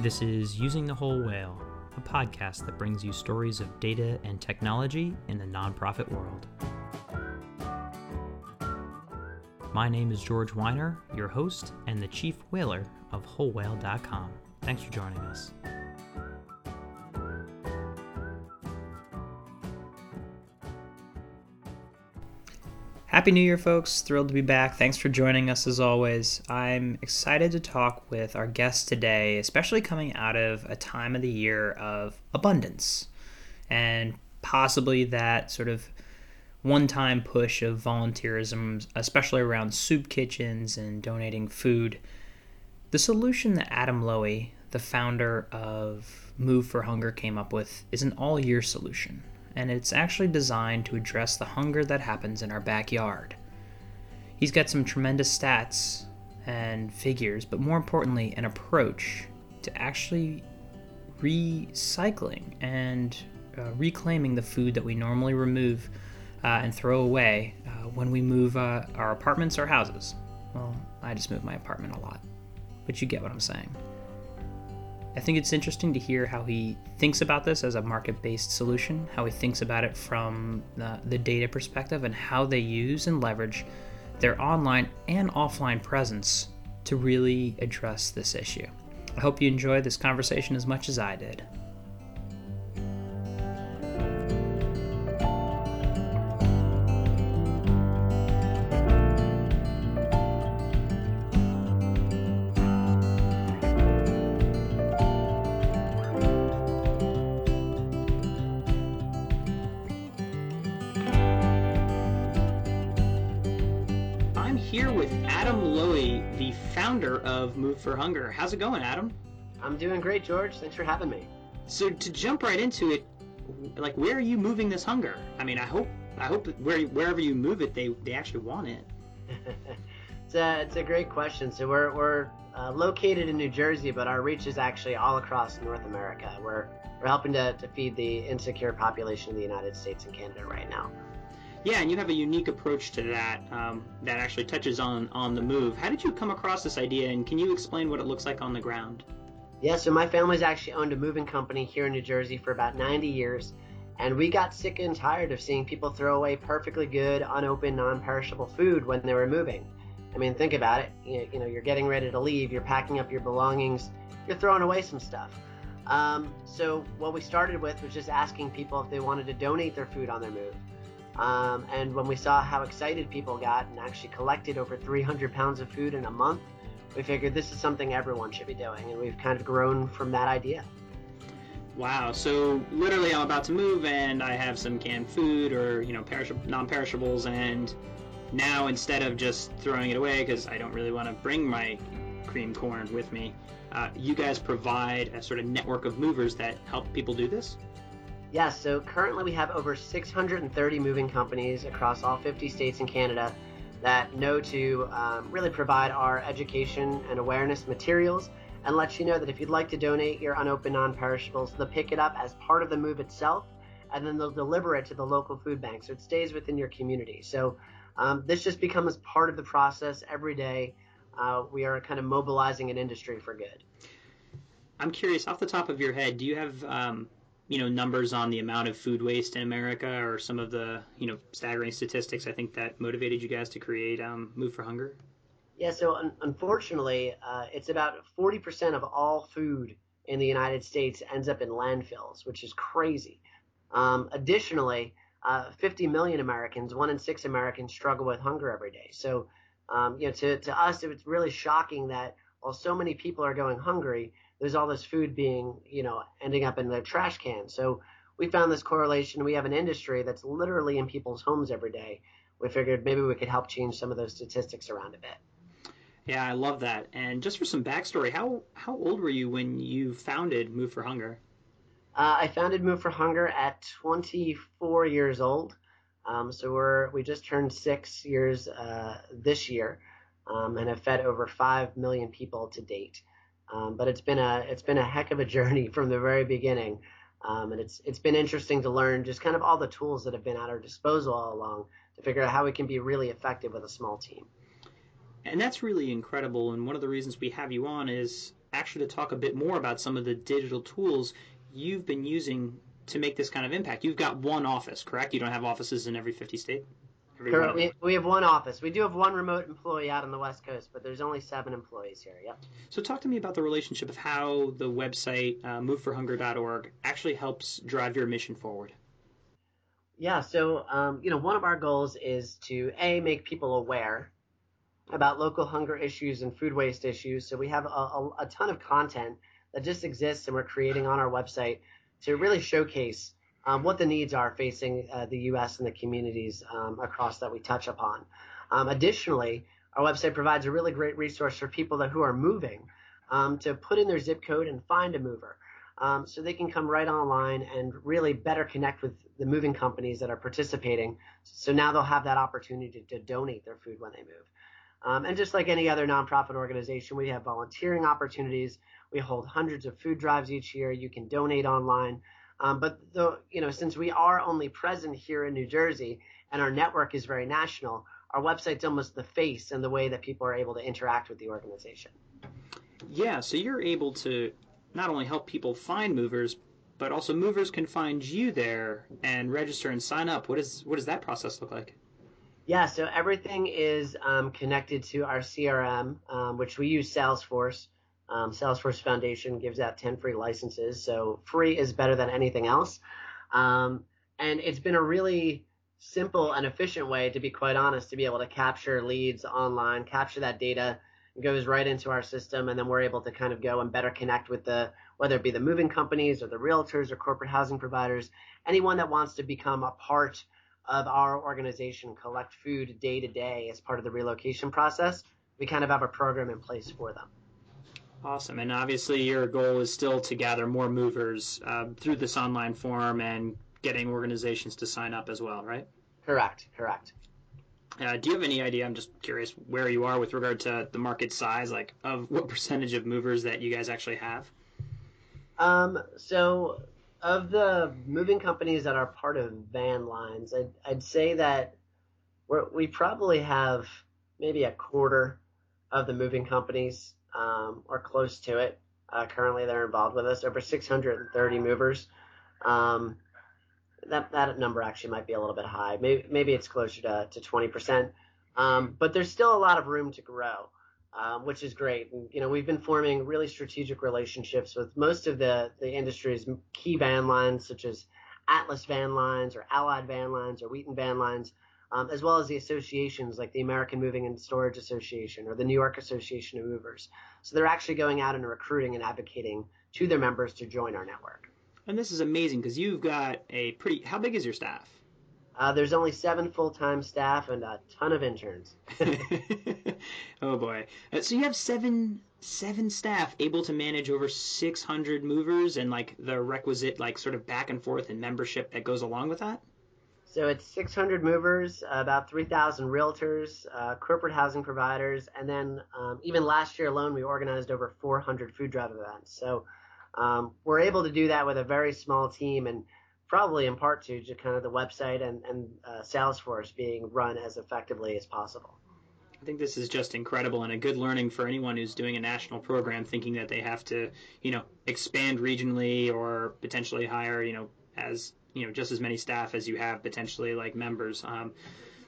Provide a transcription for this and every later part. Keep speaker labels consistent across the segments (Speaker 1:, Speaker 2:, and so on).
Speaker 1: This is Using the Whole Whale, a podcast that brings you stories of data and technology in the nonprofit world. My name is George Weiner, your host and the chief whaler of WholeWhale.com. Thanks for joining us. Happy New Year, folks. Thrilled to be back. Thanks for joining us as always. I'm excited to talk with our guest today, especially coming out of a time of the year of abundance and possibly that sort of one time push of volunteerism, especially around soup kitchens and donating food. The solution that Adam Lowy, the founder of Move for Hunger, came up with is an all year solution and it's actually designed to address the hunger that happens in our backyard. He's got some tremendous stats and figures, but more importantly, an approach to actually recycling and uh, reclaiming the food that we normally remove uh, and throw away uh, when we move uh, our apartments or houses. Well, I just move my apartment a lot, but you get what I'm saying. I think it's interesting to hear how he thinks about this as a market based solution, how he thinks about it from the, the, data perspective, and how they use and leverage their online and offline presence to really address this issue. I hope you enjoyed this conversation as much as I did. Founder of Move for Hunger. How's it going, Adam?
Speaker 2: I'm doing great, George. Thanks for having me.
Speaker 1: So to jump right into it, like where are you moving this hunger? I mean, I hope I hope where wherever you move it, they they actually want it.
Speaker 2: it's a it's a great question. So we're we're uh, located in New Jersey, but our reach is actually all across North America. We're we're helping to, to feed the insecure population of the United States and Canada right now.
Speaker 1: Yeah, and you have a unique approach to that um, that actually touches on on the move. How did you come across this idea, and can you explain what it looks like on the ground?
Speaker 2: Yeah, so my family's actually owned a moving company here in New Jersey for about 90 years, and we got sick and tired of seeing people throw away perfectly good, unopened, non-perishable food when they were moving. I mean, think about it. You, know, you're getting ready to leave, you're packing up your belongings, you're throwing away some stuff. Um, so what we started with was just asking people if they wanted to donate their food on their move. Um, and when we saw how excited people got and actually collected over 300 pounds of food in a month, we figured this is something everyone should be doing. And we've kind of grown from that idea.
Speaker 1: Wow. So literally, I'm about to move and I have some canned food or, you know, non-perishables. And now instead of just throwing it away because I don't really want to bring my cream corn with me, uh, you guys provide a sort of network of movers that help people do this?
Speaker 2: Yeah, so currently we have over 630 moving companies across all 50 states and Canada that know to um, really provide our education and awareness materials and let you know that if you'd like to donate your unopened non perishables, they'll pick it up as part of the move itself and then they'll deliver it to the local food bank so it stays within your community. So um, this just becomes part of the process every day. Uh, we are kind of mobilizing an industry for good.
Speaker 1: I'm curious, off the top of your head, do you have um, you know numbers on the amount of food waste in America or some of the you know staggering statistics I think that motivated you guys to create um, Move for Hunger?
Speaker 2: Yeah, so un- unfortunately, uh, it's about 40% of all food in the United States ends up in landfills, which is crazy. Um, additionally, uh, 50 million Americans, one in six Americans, struggle with hunger every day. So, um, you know, to, to us, it was really shocking that while so many people are going hungry, there's all this food being, you know, ending up in the trash can. So we found this correlation. We have an industry that's literally in people's homes every day. We figured maybe we could help change some of those statistics around a bit.
Speaker 1: Yeah, I love that. And just for some backstory, how how old were you when you founded Move for Hunger?
Speaker 2: Uh, I founded Move for Hunger at 24 years old. Um, so we're we just turned six years uh, this year, um, and have fed over five million people to date. Um, but it's been a it's been a heck of a journey from the very beginning, um, and it's it's been interesting to learn just kind of all the tools that have been at our disposal all along to figure out how we can be really effective with a small team.
Speaker 1: And that's really incredible. And one of the reasons we have you on is actually to talk a bit more about some of the digital tools you've been using to make this kind of impact. You've got one office, correct? You don't have offices in every 50 state?
Speaker 2: Correct. We, we have one office. We do have one remote employee out on the West Coast, but there's only seven employees here. Yep.
Speaker 1: So talk to me about the relationship of how the website uh, moveforhunger.org actually helps drive your mission forward.
Speaker 2: Yeah. So um, you know, one of our goals is to a make people aware about local hunger issues and food waste issues. So we have a, a, a ton of content that just exists, and we're creating on our website to really showcase um, what the needs are facing uh, the U.S. and the communities um, across that we touch upon. Um, additionally, our website provides a really great resource for people that, who are moving um, to put in their zip code and find a mover. Um, so they can come right online and really better connect with the moving companies that are participating. So now they'll have that opportunity to, to donate their food when they move. Um, and just like any other nonprofit organization, we have volunteering opportunities. We hold hundreds of food drives each year. You can donate online. Um, but the, you know, since we are only present here in New Jersey and our network is very national, our website's almost the face and the way that people are able to interact with the organization.
Speaker 1: Yeah, so you're able to not only help people find movers, but also movers can find you there and register and sign up. What is what does that process look like?
Speaker 2: Yeah, so everything is um, connected to our CRM, um, which we use Salesforce. Um, Salesforce Foundation gives out 10 free licenses, so free is better than anything else. Um, and it's been a really simple and efficient way, to be quite honest, to be able to capture leads online, capture that data, goes right into our system, and then we're able to kind of go and better connect with the whether it be the moving companies or the realtors or corporate housing providers, anyone that wants to become a part of our organization collect food day to day as part of the relocation process, we kind of have a program in place for them.
Speaker 1: Awesome. And obviously, your goal is still to gather more movers uh, through this online form and getting organizations to sign up as well, right?
Speaker 2: Correct. Correct.
Speaker 1: Uh, do you have any idea? I'm just curious where you are with regard to the market size, like of what percentage of movers that you guys actually have.
Speaker 2: Um, so of the moving companies that are part of van lines, I'd, I'd say that we we probably have maybe a quarter of the moving companies um, or close to it. Uh, currently, they're involved with us. Over 630 movers. Um, that that number actually might be a little bit high. Maybe maybe it's closer to to 20%. Um, but there's still a lot of room to grow um, which is great. And, you know, we've been forming really strategic relationships with most of the, the industry's key van lines, such as Atlas Van Lines or Allied Van Lines or Wheaton Van Lines, um, as well as the associations like the American Moving and Storage Association or the New York Association of Movers. So they're actually going out and recruiting and advocating to their members to join our network.
Speaker 1: And this is amazing because you've got a pretty. How big is your staff?
Speaker 2: Uh, there's only seven full-time staff and a ton of interns.
Speaker 1: oh boy! Uh, so you have seven seven staff able to manage over 600 movers and like the requisite like sort of back and forth and membership that goes along with that.
Speaker 2: So it's 600 movers, about 3,000 realtors, uh, corporate housing providers, and then um, even last year alone we organized over 400 food drive events. So um, we're able to do that with a very small team and probably in part to just kind of the website and, and uh, Salesforce being run as effectively as possible.
Speaker 1: I think this is just incredible and a good learning for anyone who's doing a national program thinking that they have to, you know, expand regionally or potentially hire, you know, as, you know, just as many staff as you have potentially like members. Um,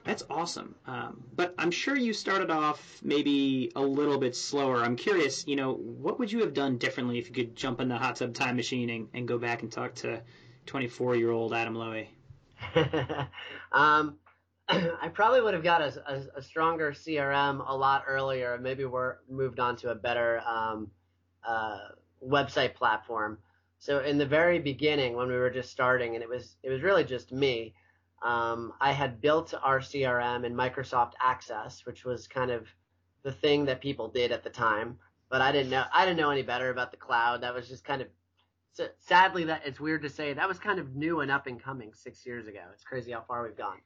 Speaker 1: that's awesome. Um, but I'm sure you started off maybe a little bit slower. I'm curious, you know, what would you have done differently if you could jump in the hot tub time machine and, and go back and talk to 24 year old Adam Lowy?
Speaker 2: um, I probably would have got a, a, a, stronger CRM a lot earlier. Maybe we're moved on to a better um, uh, website platform. So in the very beginning, when we were just starting, and it was it was really just me, um, I had built our CRM in Microsoft Access, which was kind of the thing that people did at the time. But I didn't know I didn't know any better about the cloud. That was just kind of so sadly, that it's weird to say that was kind of new and up and coming six years ago. It's crazy how far we've gone.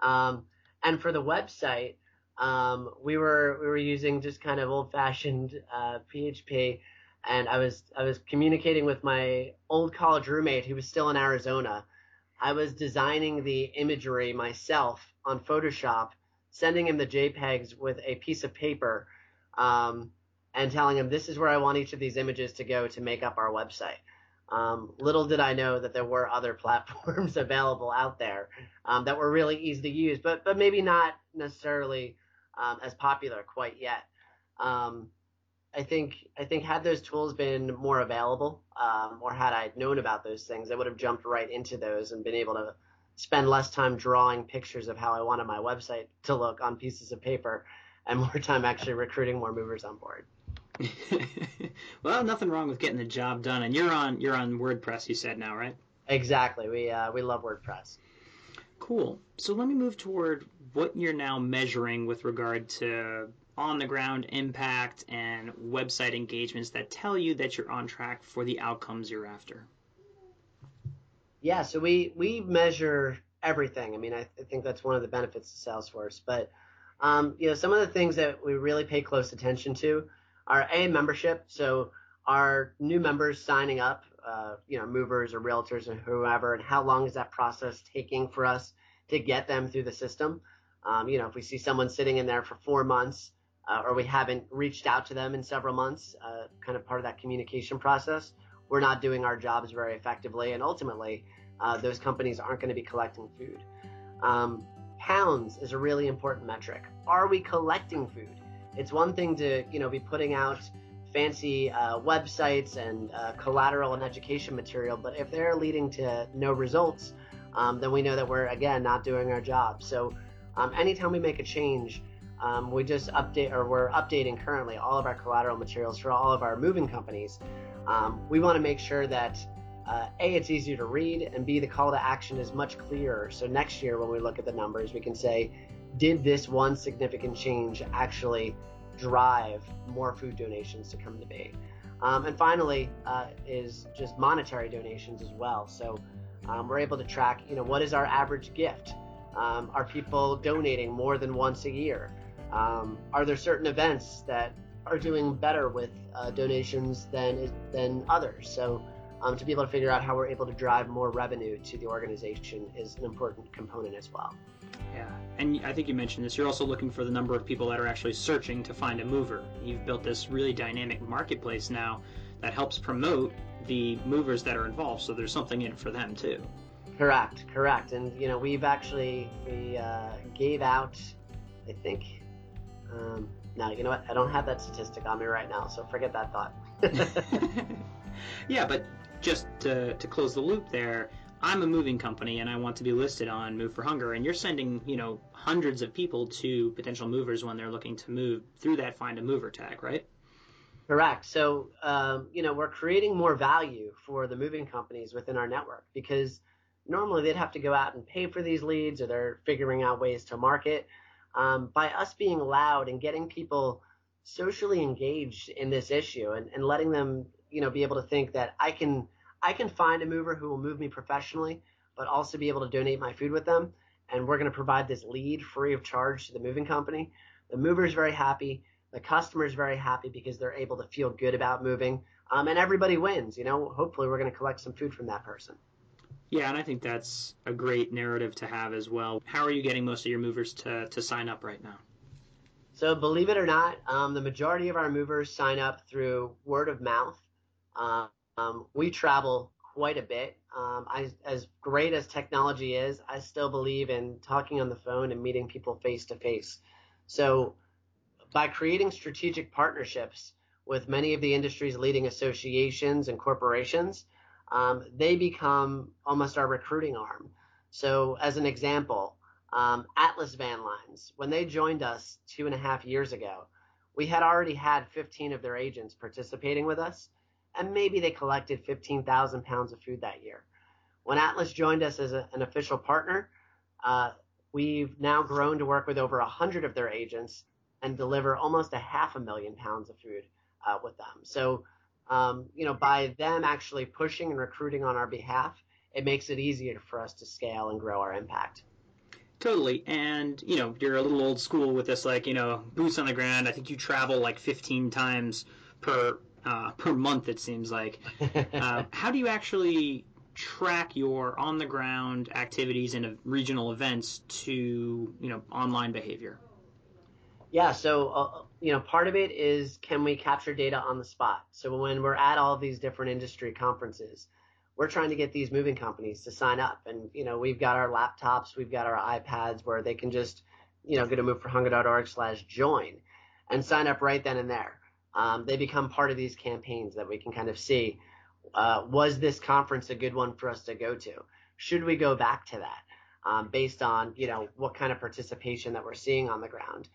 Speaker 2: Um, and for the website, um, we were we were using just kind of old fashioned uh, PHP, and I was I was communicating with my old college roommate who was still in Arizona. I was designing the imagery myself on Photoshop, sending him the JPEGs with a piece of paper. Um, and telling him this is where I want each of these images to go to make up our website. Um, little did I know that there were other platforms available out there um, that were really easy to use, but but maybe not necessarily um, as popular quite yet. Um, I think I think had those tools been more available, um, or had I known about those things, I would have jumped right into those and been able to spend less time drawing pictures of how I wanted my website to look on pieces of paper, and more time actually recruiting more movers on board.
Speaker 1: well, nothing wrong with getting the job done. And you're on you're on WordPress. You said now, right?
Speaker 2: Exactly. We uh, we love WordPress.
Speaker 1: Cool. So let me move toward what you're now measuring with regard to on the ground impact and website engagements that tell you that you're on track for the outcomes you're after.
Speaker 2: Yeah. So we we measure everything. I mean, I, I think that's one of the benefits of Salesforce. But um, you know, some of the things that we really pay close attention to are A membership. So our new members signing up, uh, you know, movers or realtors or whoever, and how long is that process taking for us to get them through the system? Um, you know, if we see someone sitting in there for four months, uh, or we haven't reached out to them in several months, uh, kind of part of that communication process, we're not doing our jobs very effectively, and ultimately, uh, those companies aren't going to be collecting food. Um, pounds is a really important metric. Are we collecting food? It's one thing to you know be putting out fancy uh, websites and uh, collateral and education material, but if they're leading to no results, um, then we know that we're again not doing our job. So um, anytime we make a change, um, we just update or we're updating currently all of our collateral materials for all of our moving companies. Um, we want to make sure that uh, a it's easier to read and b the call to action is much clearer. So next year when we look at the numbers, we can say did this one significant change actually drive more food donations to come to be? Um, and finally, uh, is just monetary donations as well. So um, we're able to track, you know, what is our average gift? Um, are people donating more than once a year? Um, are there certain events that are doing better with uh, donations than than others? So um, to be able to figure out how we're able to drive more revenue to the organization is an important component as well.
Speaker 1: Yeah, and I think you mentioned this. You're also looking for the number of people that are actually searching to find a mover. You've built this really dynamic marketplace now that helps promote the movers that are involved. So there's something in it for them too.
Speaker 2: Correct, correct. And you know, we've actually we uh, gave out, I think. Um, now you know what? I don't have that statistic on me right now, so forget that thought.
Speaker 1: yeah, but just to, to close the loop there, I'm a moving company and I want to be listed on Move for Hunger, and you're sending, you know, hundreds of people to potential movers when they're looking to move through that Find a Mover tag, right?
Speaker 2: Correct. So, um, you know, we're creating more value for the moving companies within our network because normally they'd have to go out and pay for these leads or they're figuring out ways to market. Um, by us being loud and getting people socially engaged in this issue and, and letting them, you know, be able to think that I can I can find a mover who will move me professionally, but also be able to donate my food with them. And we're going to provide this lead free of charge to the moving company. The mover is very happy. The customer is very happy because they're able to feel good about moving. Um, and everybody wins. You know, hopefully we're going to collect some food from that person.
Speaker 1: Yeah, and I think that's a great narrative to have as well. How are you getting most of your movers to, to sign up right now?
Speaker 2: So, believe it or not, um, the majority of our movers sign up through word of mouth. Um, um, we travel quite a bit. Um, I, as great as technology is, I still believe in talking on the phone and meeting people face to face. So, by creating strategic partnerships with many of the industry's leading associations and corporations, um, they become almost our recruiting arm. So, as an example, um, Atlas Van Lines, when they joined us two and a half years ago, we had already had 15 of their agents participating with us and maybe they collected 15,000 pounds of food that year. When Atlas joined us as a, an official partner, uh, we've now grown to work with over 100 of their agents and deliver almost a half a million pounds of food uh, with them. So, um, you know, by them actually pushing and recruiting on our behalf, it makes it easier for us to scale and grow our impact.
Speaker 1: Totally. And, you know, you're a little old school with this, like, you know, boots on the ground. I think you travel like 15 times per uh, per month, it seems like. Uh, how do you actually track your on the ground activities and regional events to you know online behavior?
Speaker 2: Yeah, so uh, you know, part of it is can we capture data on the spot? So when we're at all these different industry conferences, we're trying to get these moving companies to sign up, and you know, we've got our laptops, we've got our iPads where they can just you know go to moveforhunger.org/join and sign up right then and there. Um, they become part of these campaigns that we can kind of see. Uh, was this conference a good one for us to go to? Should we go back to that? Um, based on you know what kind of participation that we're seeing on the ground.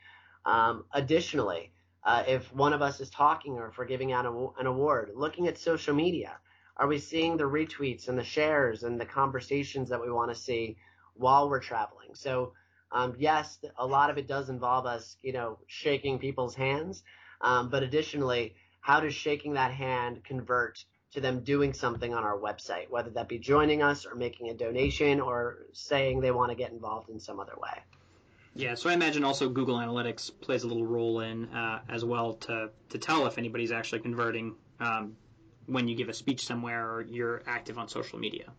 Speaker 2: Um, additionally, uh, if one of us is talking or if we're giving out a, an award, looking at social media, are we seeing the retweets and the shares and the conversations that we want to see while we're traveling? So, um, yes, a lot of it does involve us, you know, shaking people's hands. Um, but additionally, how does shaking that hand convert to them doing something on our website, whether that be joining us or making a donation or saying they want to get involved in some other way?
Speaker 1: Yeah, so I imagine also Google Analytics plays a little role in uh, as well to, to tell if anybody's actually converting um, when you give a speech somewhere or you're active on social media.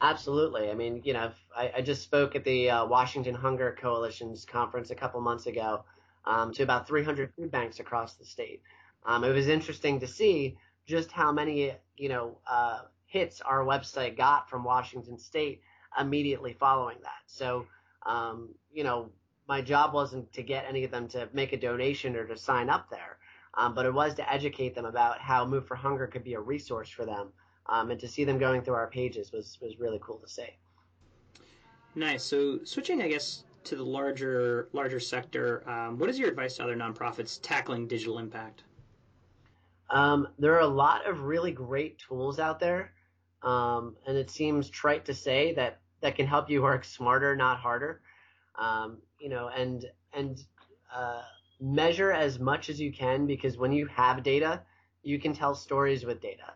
Speaker 2: Absolutely. I mean, you know, I, I just spoke at the uh, Washington Hunger Coalition's conference a couple months ago um, to about 300 food banks across the state. Um, it was interesting to see just how many, you know, uh, hits our website got from Washington State immediately following that. So, um, you know, my job wasn't to get any of them to make a donation or to sign up there, um, but it was to educate them about how Move for Hunger could be a resource for them, um, and to see them going through our pages was was really cool to see.
Speaker 1: Nice. So switching, I guess, to the larger larger sector, um, what is your advice to other nonprofits tackling digital impact?
Speaker 2: Um, there are a lot of really great tools out there, um, and it seems trite to say that that can help you work smarter, not harder um, you know, and and uh, measure as much as you can because when you have data, you can tell stories with data.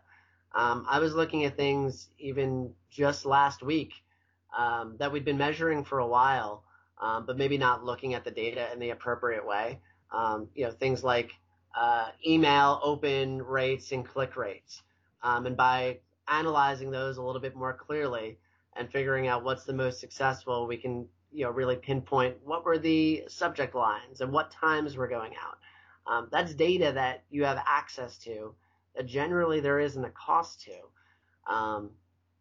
Speaker 2: Um, I was looking at things even just last week um, that we'd been measuring for a while, um, but maybe not looking at the data in the appropriate way. Um, you know, things like uh, email open rates and click rates. Um, and by analyzing those a little bit more clearly and figuring out what's the most successful, we can you know really pinpoint what were the subject lines and what times were going out. Um, that's data that you have access to that generally there isn't a cost to. Um,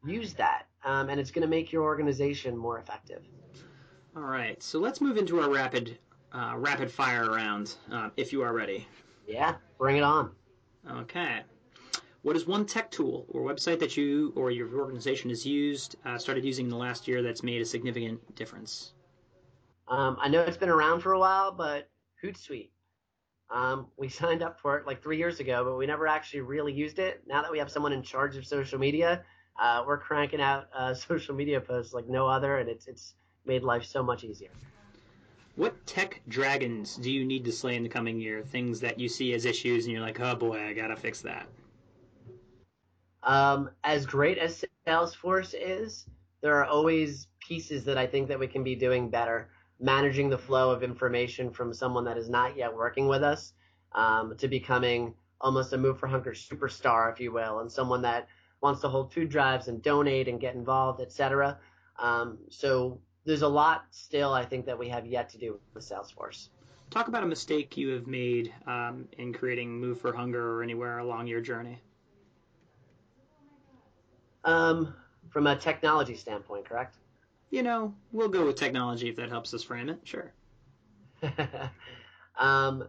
Speaker 2: use that, um, and it's going to make your organization more effective.
Speaker 1: All right, so let's move into our rapid uh, rapid fire round, uh, if you are ready.
Speaker 2: Yeah, bring it on.
Speaker 1: Okay. What is one tech tool or website that you or your organization has used, uh, started using in the last year that's made a significant difference?
Speaker 2: Um, I know it's been around for a while, but Hootsuite. Um, we signed up for it like three years ago, but we never actually really used it. Now that we have someone in charge of social media, uh, we're cranking out uh, social media posts like no other, and it's it's made life so much easier.
Speaker 1: What tech dragons do you need to slay in the coming year? Things that you see as issues, and you're like, oh boy, I gotta fix that.
Speaker 2: Um, as great as Salesforce is, there are always pieces that I think that we can be doing better. Managing the flow of information from someone that is not yet working with us um, to becoming almost a Move for Hunger superstar, if you will, and someone that wants to hold food drives and donate and get involved, etc. Um, so there's a lot still I think that we have yet to do with Salesforce.
Speaker 1: Talk about a mistake you have made um, in creating Move for Hunger or anywhere along your journey.
Speaker 2: Um, from a technology standpoint, correct?
Speaker 1: You know, we'll go with technology if that helps us frame it. Sure.
Speaker 2: um,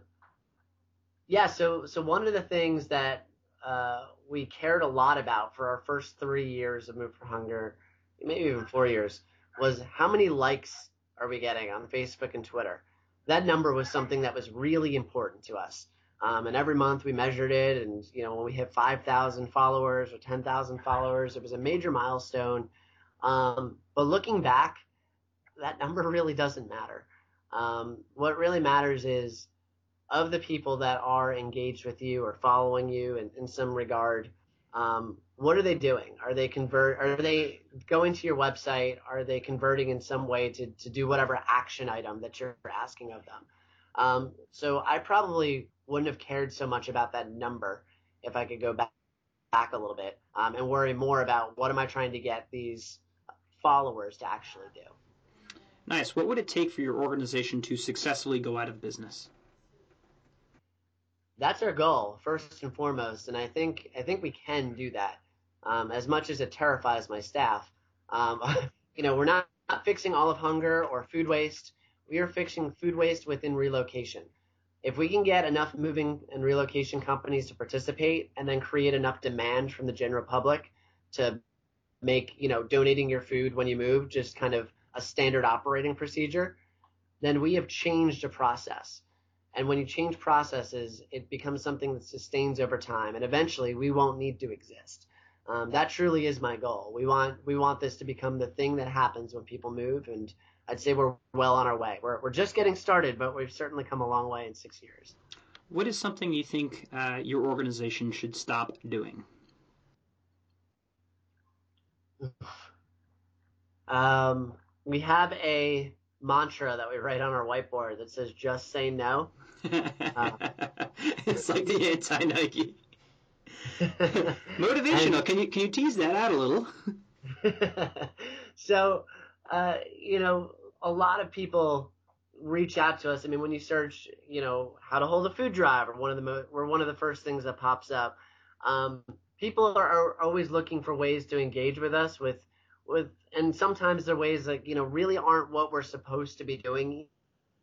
Speaker 2: yeah. So, so one of the things that uh, we cared a lot about for our first three years of Move for Hunger, maybe even four years, was how many likes are we getting on Facebook and Twitter. That number was something that was really important to us. Um, and every month we measured it, and you know when we hit 5,000 followers or 10,000 followers, it was a major milestone. Um, but looking back, that number really doesn't matter. Um, what really matters is of the people that are engaged with you or following you in, in some regard, um, what are they doing? Are they convert? Are they going to your website? Are they converting in some way to, to do whatever action item that you're asking of them? Um, so I probably wouldn't have cared so much about that number if I could go back back a little bit um, and worry more about what am I trying to get these followers to actually do.
Speaker 1: Nice. What would it take for your organization to successfully go out of business?
Speaker 2: That's our goal first and foremost, and I think I think we can do that. Um, as much as it terrifies my staff, um, you know, we're not, not fixing all of hunger or food waste. We are fixing food waste within relocation. If we can get enough moving and relocation companies to participate, and then create enough demand from the general public to make you know donating your food when you move just kind of a standard operating procedure, then we have changed a process. And when you change processes, it becomes something that sustains over time, and eventually we won't need to exist. Um, that truly is my goal. We want we want this to become the thing that happens when people move, and I'd say we're well on our way. We're we're just getting started, but we've certainly come a long way in six years.
Speaker 1: What is something you think uh, your organization should stop doing?
Speaker 2: Um, we have a mantra that we write on our whiteboard that says "Just say no."
Speaker 1: Uh, it's like the anti Nike. Motivational. And, can you can you tease that out a little?
Speaker 2: so, uh, you know, a lot of people reach out to us. I mean, when you search, you know, how to hold a food drive, or one of the mo- we're one of the first things that pops up. Um, people are, are always looking for ways to engage with us with with and sometimes they're ways that you know really aren't what we're supposed to be doing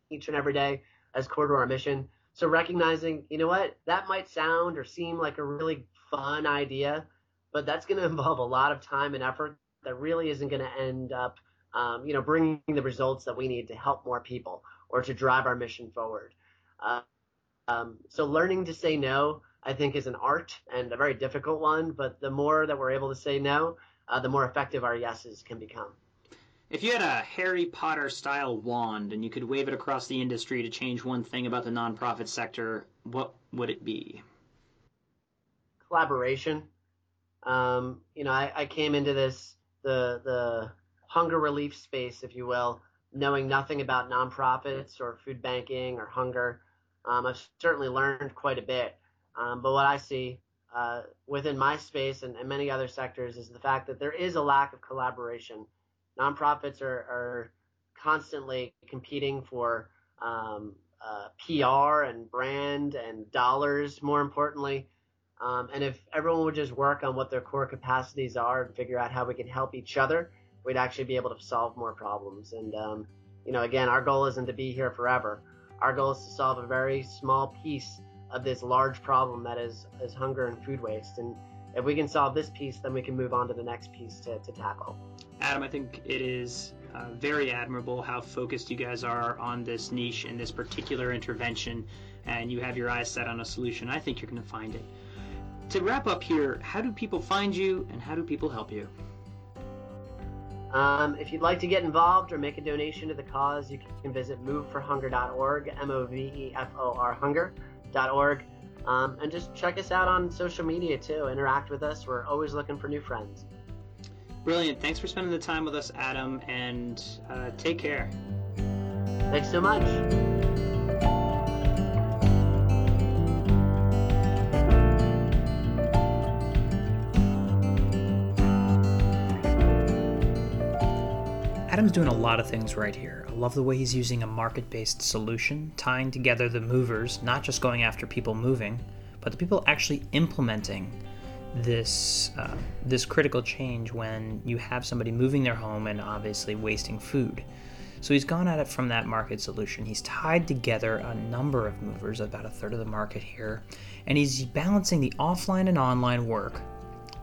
Speaker 2: each and every day as core to our mission so recognizing you know what that might sound or seem like a really fun idea but that's going to involve a lot of time and effort that really isn't going to end up um, you know bringing the results that we need to help more people or to drive our mission forward uh, um, so learning to say no i think is an art and a very difficult one but the more that we're able to say no uh, the more effective our yeses can become.
Speaker 1: If you had a Harry Potter style wand and you could wave it across the industry to change one thing about the nonprofit sector, what would it be?
Speaker 2: Collaboration. Um, you know, I, I came into this the the hunger relief space, if you will, knowing nothing about nonprofits or food banking or hunger. Um, I've certainly learned quite a bit. Um, but what I see uh, within my space and, and, many other sectors is the fact that there is a lack of collaboration. Nonprofits are, are constantly competing for um, uh, PR and brand and dollars, more importantly. Um, and if everyone would just work on what their core capacities are and figure out how we can help each other, we'd actually be able to solve more problems. And, um, you know, again, our goal isn't to be here forever. Our goal is to solve a very small piece of this large problem that is is hunger and food waste. And if we can solve this piece, then we can move on to the next piece to, to tackle.
Speaker 1: Adam, I think it is uh, very admirable how focused you guys are on this niche and this particular intervention, and you have your eyes set on a solution. I think you're going to find it. To wrap up here, how do people find you and how do people help you?
Speaker 2: Um, if you'd like to get involved or make a donation to the cause, you can visit moveforhunger.org, M O V E F O R hunger.org. Um, and just check us out on social media too. Interact with us. We're always looking for new friends.
Speaker 1: Brilliant. Thanks for spending the time with us, Adam, and uh, take care.
Speaker 2: Thanks so much.
Speaker 1: Adam's doing a lot of things right here. I love the way he's using a market based solution, tying together the movers, not just going after people moving, but the people actually implementing this uh, this critical change when you have somebody moving their home and obviously wasting food. So he's gone at it from that market solution. He's tied together a number of movers, about a third of the market here, and he's balancing the offline and online work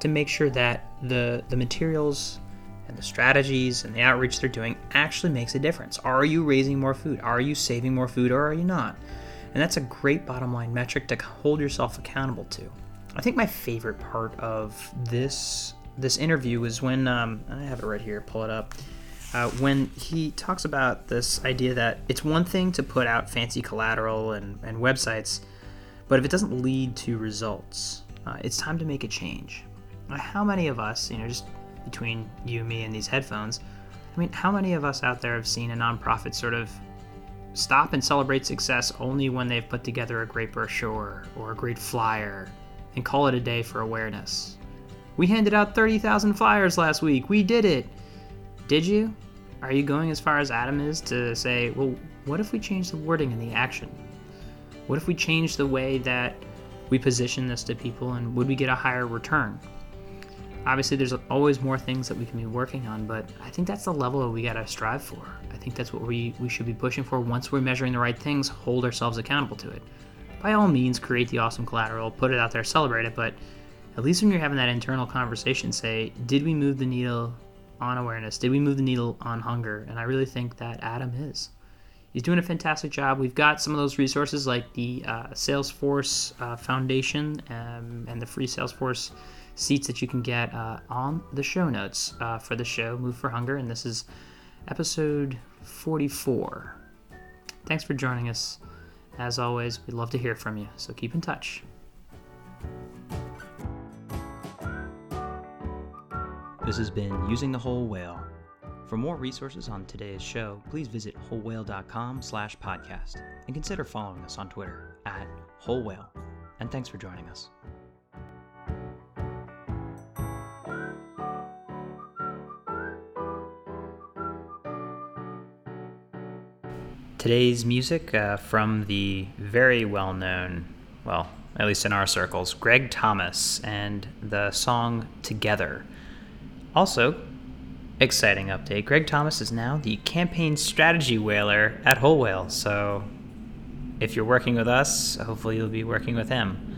Speaker 1: to make sure that the the materials and the strategies and the outreach they're doing actually makes a difference. Are you raising more food? Are you saving more food or are you not? And that's a great bottom line metric to hold yourself accountable to. I think my favorite part of this this interview was when um, I have it right here. Pull it up. Uh, when he talks about this idea that it's one thing to put out fancy collateral and, and websites, but if it doesn't lead to results, uh, it's time to make a change. how many of us, you know, just between you, me, and these headphones. I mean, how many of us out there have seen a nonprofit sort of stop and celebrate success only when they've put together a great brochure or a great flyer and call it a day for awareness? We handed out 30,000 flyers last week. We did it. Did you? Are you going as far as Adam is to say, well, what if we change the wording and the action? What if we change the way that we position this to people and would we get a higher return? Obviously, there's always more things that we can be working on, but I think that's the level that we got to strive for. I think that's what we, we should be pushing for. Once we're measuring the right things, hold ourselves accountable to it. By all means, create the awesome collateral, put it out there, celebrate it, but at least when you're having that internal conversation, say, did we move the needle on awareness? Did we move the needle on hunger? And I really think that Adam is. He's doing a fantastic job. We've got some of those resources like the uh, Salesforce uh, Foundation um, and the free Salesforce seats that you can get uh, on the show notes uh, for the show, Move for Hunger. And this is episode 44. Thanks for joining us. As always, we'd love to hear from you, so keep in touch. This has been Using the Whole Whale. For more resources on today's show, please visit wholewhale.com slash podcast and consider following us on Twitter at wholewhale. And thanks for joining us. Today's music uh, from the very well known, well, at least in our circles, Greg Thomas and the song Together. Also, exciting update Greg Thomas is now the campaign strategy whaler at Whole Whale. So if you're working with us, hopefully you'll be working with him.